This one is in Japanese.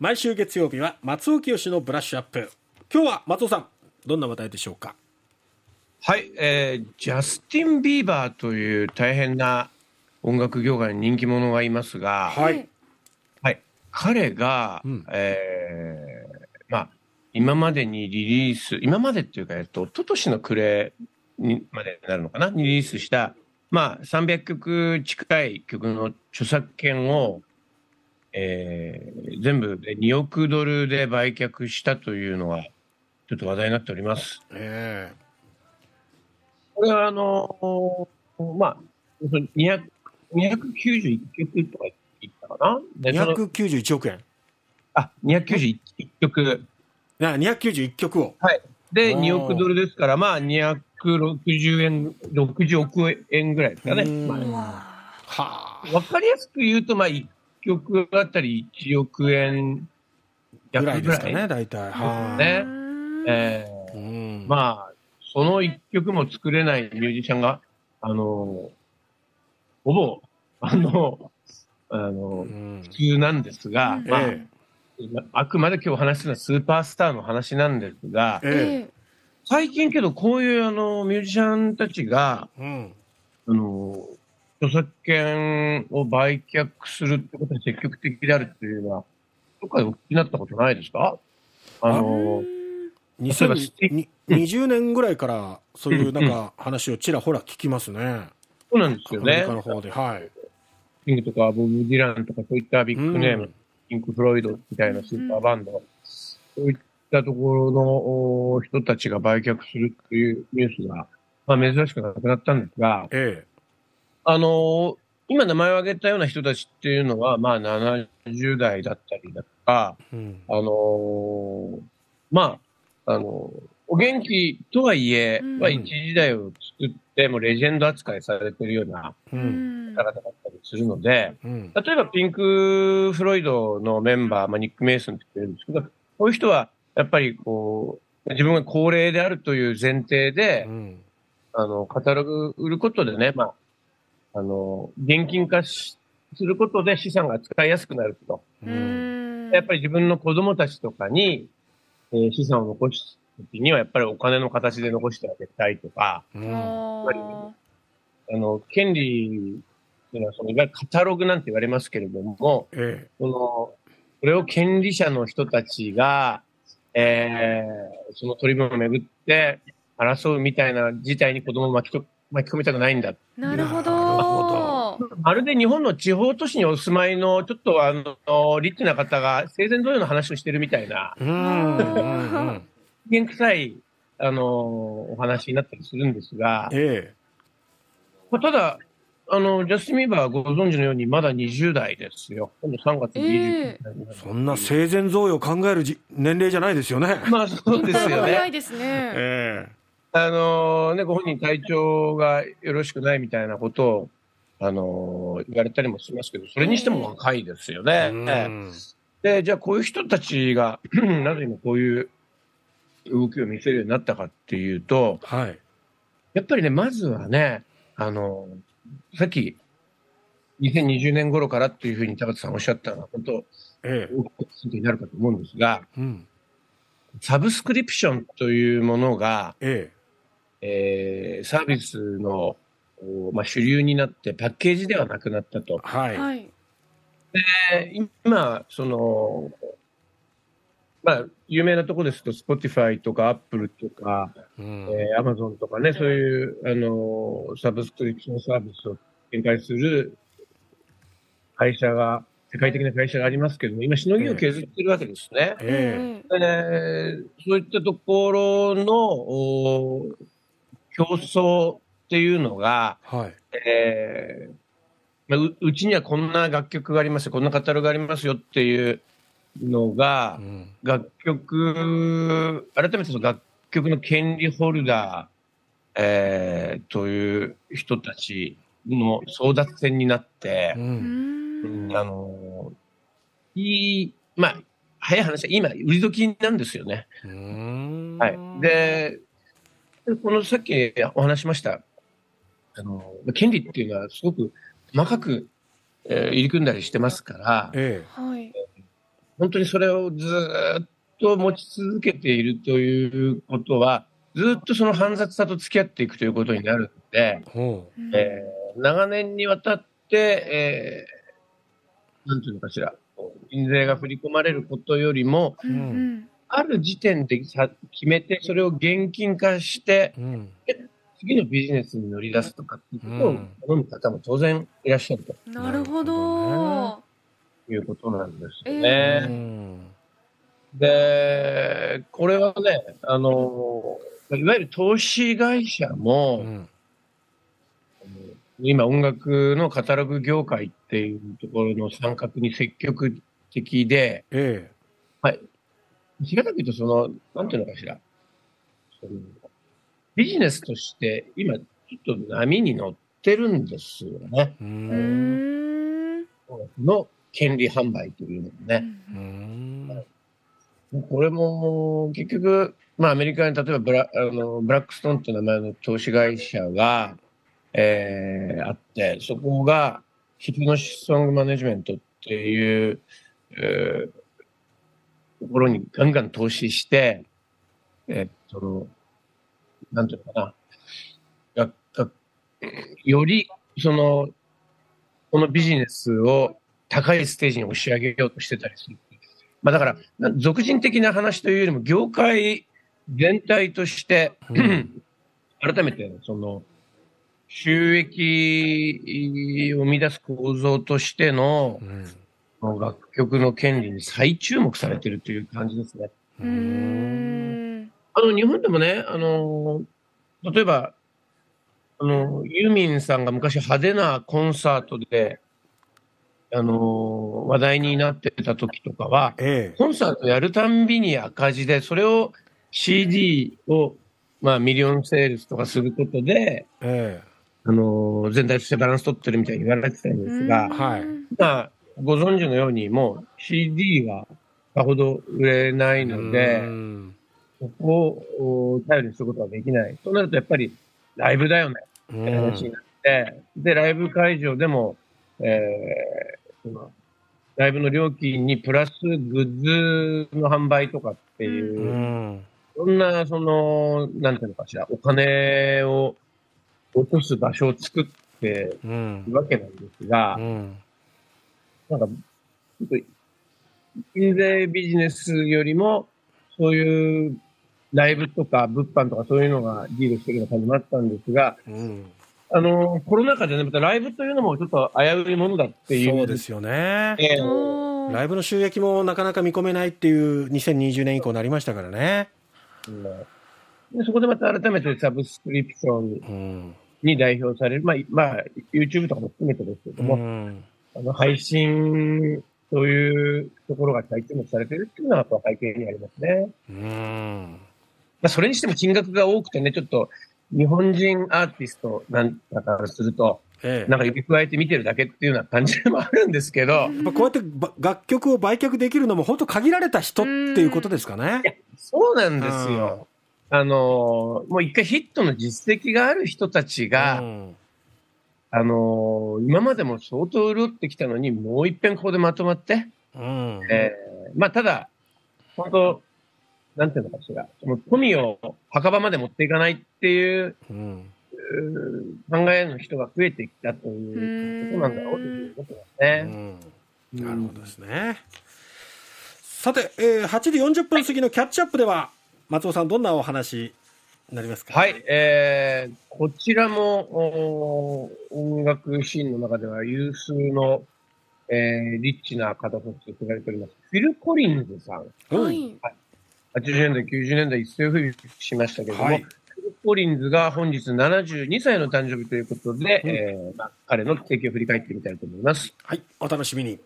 毎週月曜日は松尾清のブラッシュアップ。今日は松尾さんどんな話題でしょうか？はい、えー、ジャスティン・ビーバーという大変な音楽業界に人気者がいますが、はい、はい、彼が、うん。えーまあ、今までにリリース、今までっていうか、えっと、一昨年の暮れにまでになるのかな、にリリースした、まあ、300曲近い曲の著作権を、えー全部で2億ドルで売却したというのが、ちょっと話題になっております。えこれはあのまあ、200 291曲とか言ったかな？えでその291億円。あ、291曲。な291曲を。はい。で、おー。2億ドルですから、まあ、260円、60億円ぐらいですかね。うん。まはあ、わかりやすく言うと、まあ、1曲あたり1億円あぐら約ぐらいいですかね大体。はね。うんえい、うーん。まあ、その1曲も作れないミュージシャンが、あの、ほぼ、あの、あのう、ん。普通なんですが、うん。まあ、えあくまで今日お話しするのはスーパースターの話なんですが、ええ。え最近けどこういうあのミュージシャンたちが、えうん。あの、著作権を売却するってことに積極的であるっていうのは、どっかでお聞きになったことないですか？あえの、例えばスティ2020年ぐらいからそういうなんか話をちらほら聞きますね。そうなんですよねアメリカ。の方で。はい。キングとかボブ・ディランとかそういったビッグネーム、うんピンク・フロイドみたいなスーパーバンド、そういったところのお人たちが売却するっていうニュースが、まあ珍しくなくなったんですが、えあのー今名前を挙げたような人たちっていうのは、まあ70代だったりだとか、えうん。あのーまあ、あのーお元気とはいえ、うんまあ一時代を作ってもレジェンド扱いされてるような方々だったりするので、うん。例えばピンク・フロイドのメンバー、まあ、ニック・メイソンって言ってるんですけど、こういう人はやっぱりこう、自分が高齢であるという前提でう、ん。あの、カタログ売ることでね、まあ、あの、現金化しすることで資産が使いやすくなると。やっぱり自分の子供たちとかに、えー資産を残すときには、やっぱりお金の形で残してあげたいとか、うん。あーあの、権利っていうのは、その、いわゆるカタログなんて言われますけれども、えその、これを権利者の人たちが、えー、その取り分をめぐって争うみたいな事態に子供を巻きと巻き込みたくないんだ。なるほなるほど。まるで日本の地方都市にお住まいの、ちょっとあの、リッチな方が生前同様の話をしてるみたいな、えうん。うん。うん。人間臭い、あの、お話になったりするんですが、えまあただ、あの、ジャスティン・ビーバーはご存知のようにまだ20代ですよ。今度3月29日えそんな生前贈与を考えるじ年齢じゃないですよね。まあそうですよね。早いですね。えあのね、ご本人体調がよろしくないみたいなことを、あの言われたりもしますけど、それにしても若いですよえね。うんで、じゃあこういう人たちが、なぜ今こういう動きを見せるようになったかっていうと、はい。やっぱりね、まずはね、あのさっき、2020年頃からっていうふうに田畑さんおっしゃったのは、本当、ええ大きなヒントになるかと思うんですが、うん。サブスクリプションというものが、ええーサービスの、おまあ、主流になってパッケージではなくなったとえ。。はい。はい。で今、その、まあ、有名なところですと、Spotify とか Apple とか、うんえー Amazon とかね、そういう、あの、サブスクリプションサービスを展開する会社が、世界的な会社がありますけども、今、しのぎを削ってるわけですね。えでね、そういったところのお競争っていうのが、え。はい。えーまあううちにはこんな楽曲がありますよ、こんなカタログがありますよっていうのがう、ん。楽曲、改めてその楽曲の権利ホルダー、えーという人たちの争奪戦になってう、。うんんあのいい、まあ、早い話は今、売り時なんですよね。うんはい。、で、このさっきお話ししました、あの、権利っていうのはすごく細かく、えー入り組んだりしてますから、えはい。本当にそれをずーっと持ち続けているということは、ずっとその煩雑さと付き合っていくということになるので、えー長年にわたって、えーなんていうのかしら、印税が振り込まれることよりも、うんうんある時点でさ決めて、それを現金化して、う。うん。次のビジネスに乗り出すとかっていうことを頼む方も当然いらっしゃるとなるほど。いうことなんですようね。ん。で、これはね、あの、いわゆる投資会社うも、ん。今音楽のカタログ業界っていうところの参画に積極的で、え平たく言うとその、なんていうのかしら、そのビジネスとして今ちょっと波に乗ってるんですよね。の権利販売というのもね。うん。これも結局、まあアメリカに例えばブラあのブラックストーンって名前の投資会社が、えーあって、そこがヒプノシスソングマネジメントっていう、えーところにガンガン投資して、えーその、なんていうのかな、ががよりその、このビジネスを高いステージに押し上げようとしてたりする。まあだから、な俗人的な話というよりも、業界全体として、うん改めて、その、収益を生み出す構造としてのうん。楽曲の権利に再注目されているという感じですね。う。ん。あの、日本でもね、あの、例えば、あの、ユーミンさんが昔派手なコンサートで、あの、話題になってた時とかは、ええ。コンサートやるたんびに赤字で、それを CD を、まあ、ミリオンセールスとかすることで、えあの、全体としてバランス取ってるみたいに言われてたんですが、はいまあ、ご存知のように、もう CD はさほど売れなえ。いので、うん。そこを頼りにすることはできない。となると、やっぱりライブだよねうって話にん。なって、で、ライブ会場でも、えーライブの料金にプラスグッズの販売とかっていう、うん。そんな、その、なんていうのかしら、お金を落とす場所を作ってうんいる。わけなんですがう、ん。なんか、ちょっと、印税ビジネスよりも、そういうライブとか物販とかそういうのがリードしてるような感じもあったんですが、うん。あの、コロナ禍でね、またライブというのもちょっと危ういものだっていう。そうですよね。えーライブの収益もなかなか見込めないっていう2020年以降になりましたからね。うんでそこでまた改めてサブスクリプションうん。に代表される、まあ、まあ、YouTube とかも含めてですけどうも、ん。あの配信というところが再注目されているっていうのはやっぱ背景にありますね。うん。まあ、それにしても金額が多くてね、ちょっと日本人アーティストなんだからすると、ええ。なんか指加えて見てるだけっていうような感じでもあるんですけど、こうやってば楽曲を売却できるのも本当限られた人っていうことですかね。そうなんですよ。あの、もう一回ヒットの実績がある人たちが、うんあの今までも相当潤ってきたのに、もう一遍ここでまとまって、うん。えーまあ、ただ、本当、なんていうのかしら、その富を墓場まで持っていかないっていううん。考えの人が増えてきたということなんだろうということですね。うんなるほどですね。さて、えー8時40分過ぎのキャッチアップでは、松尾さん、どんなお話になりますか？はい、えー、こちらも音楽シーンの中では有数の、えー、リッチな方として知られております。フィル・コリンズさん。うんはい。80年代、90年代一世を風靡しましたけれども、はいフィル・コリンズが本日72歳の誕生日ということで、うんえーまあ、彼の経験を振り返ってみたいと思います。はい、お楽しみに。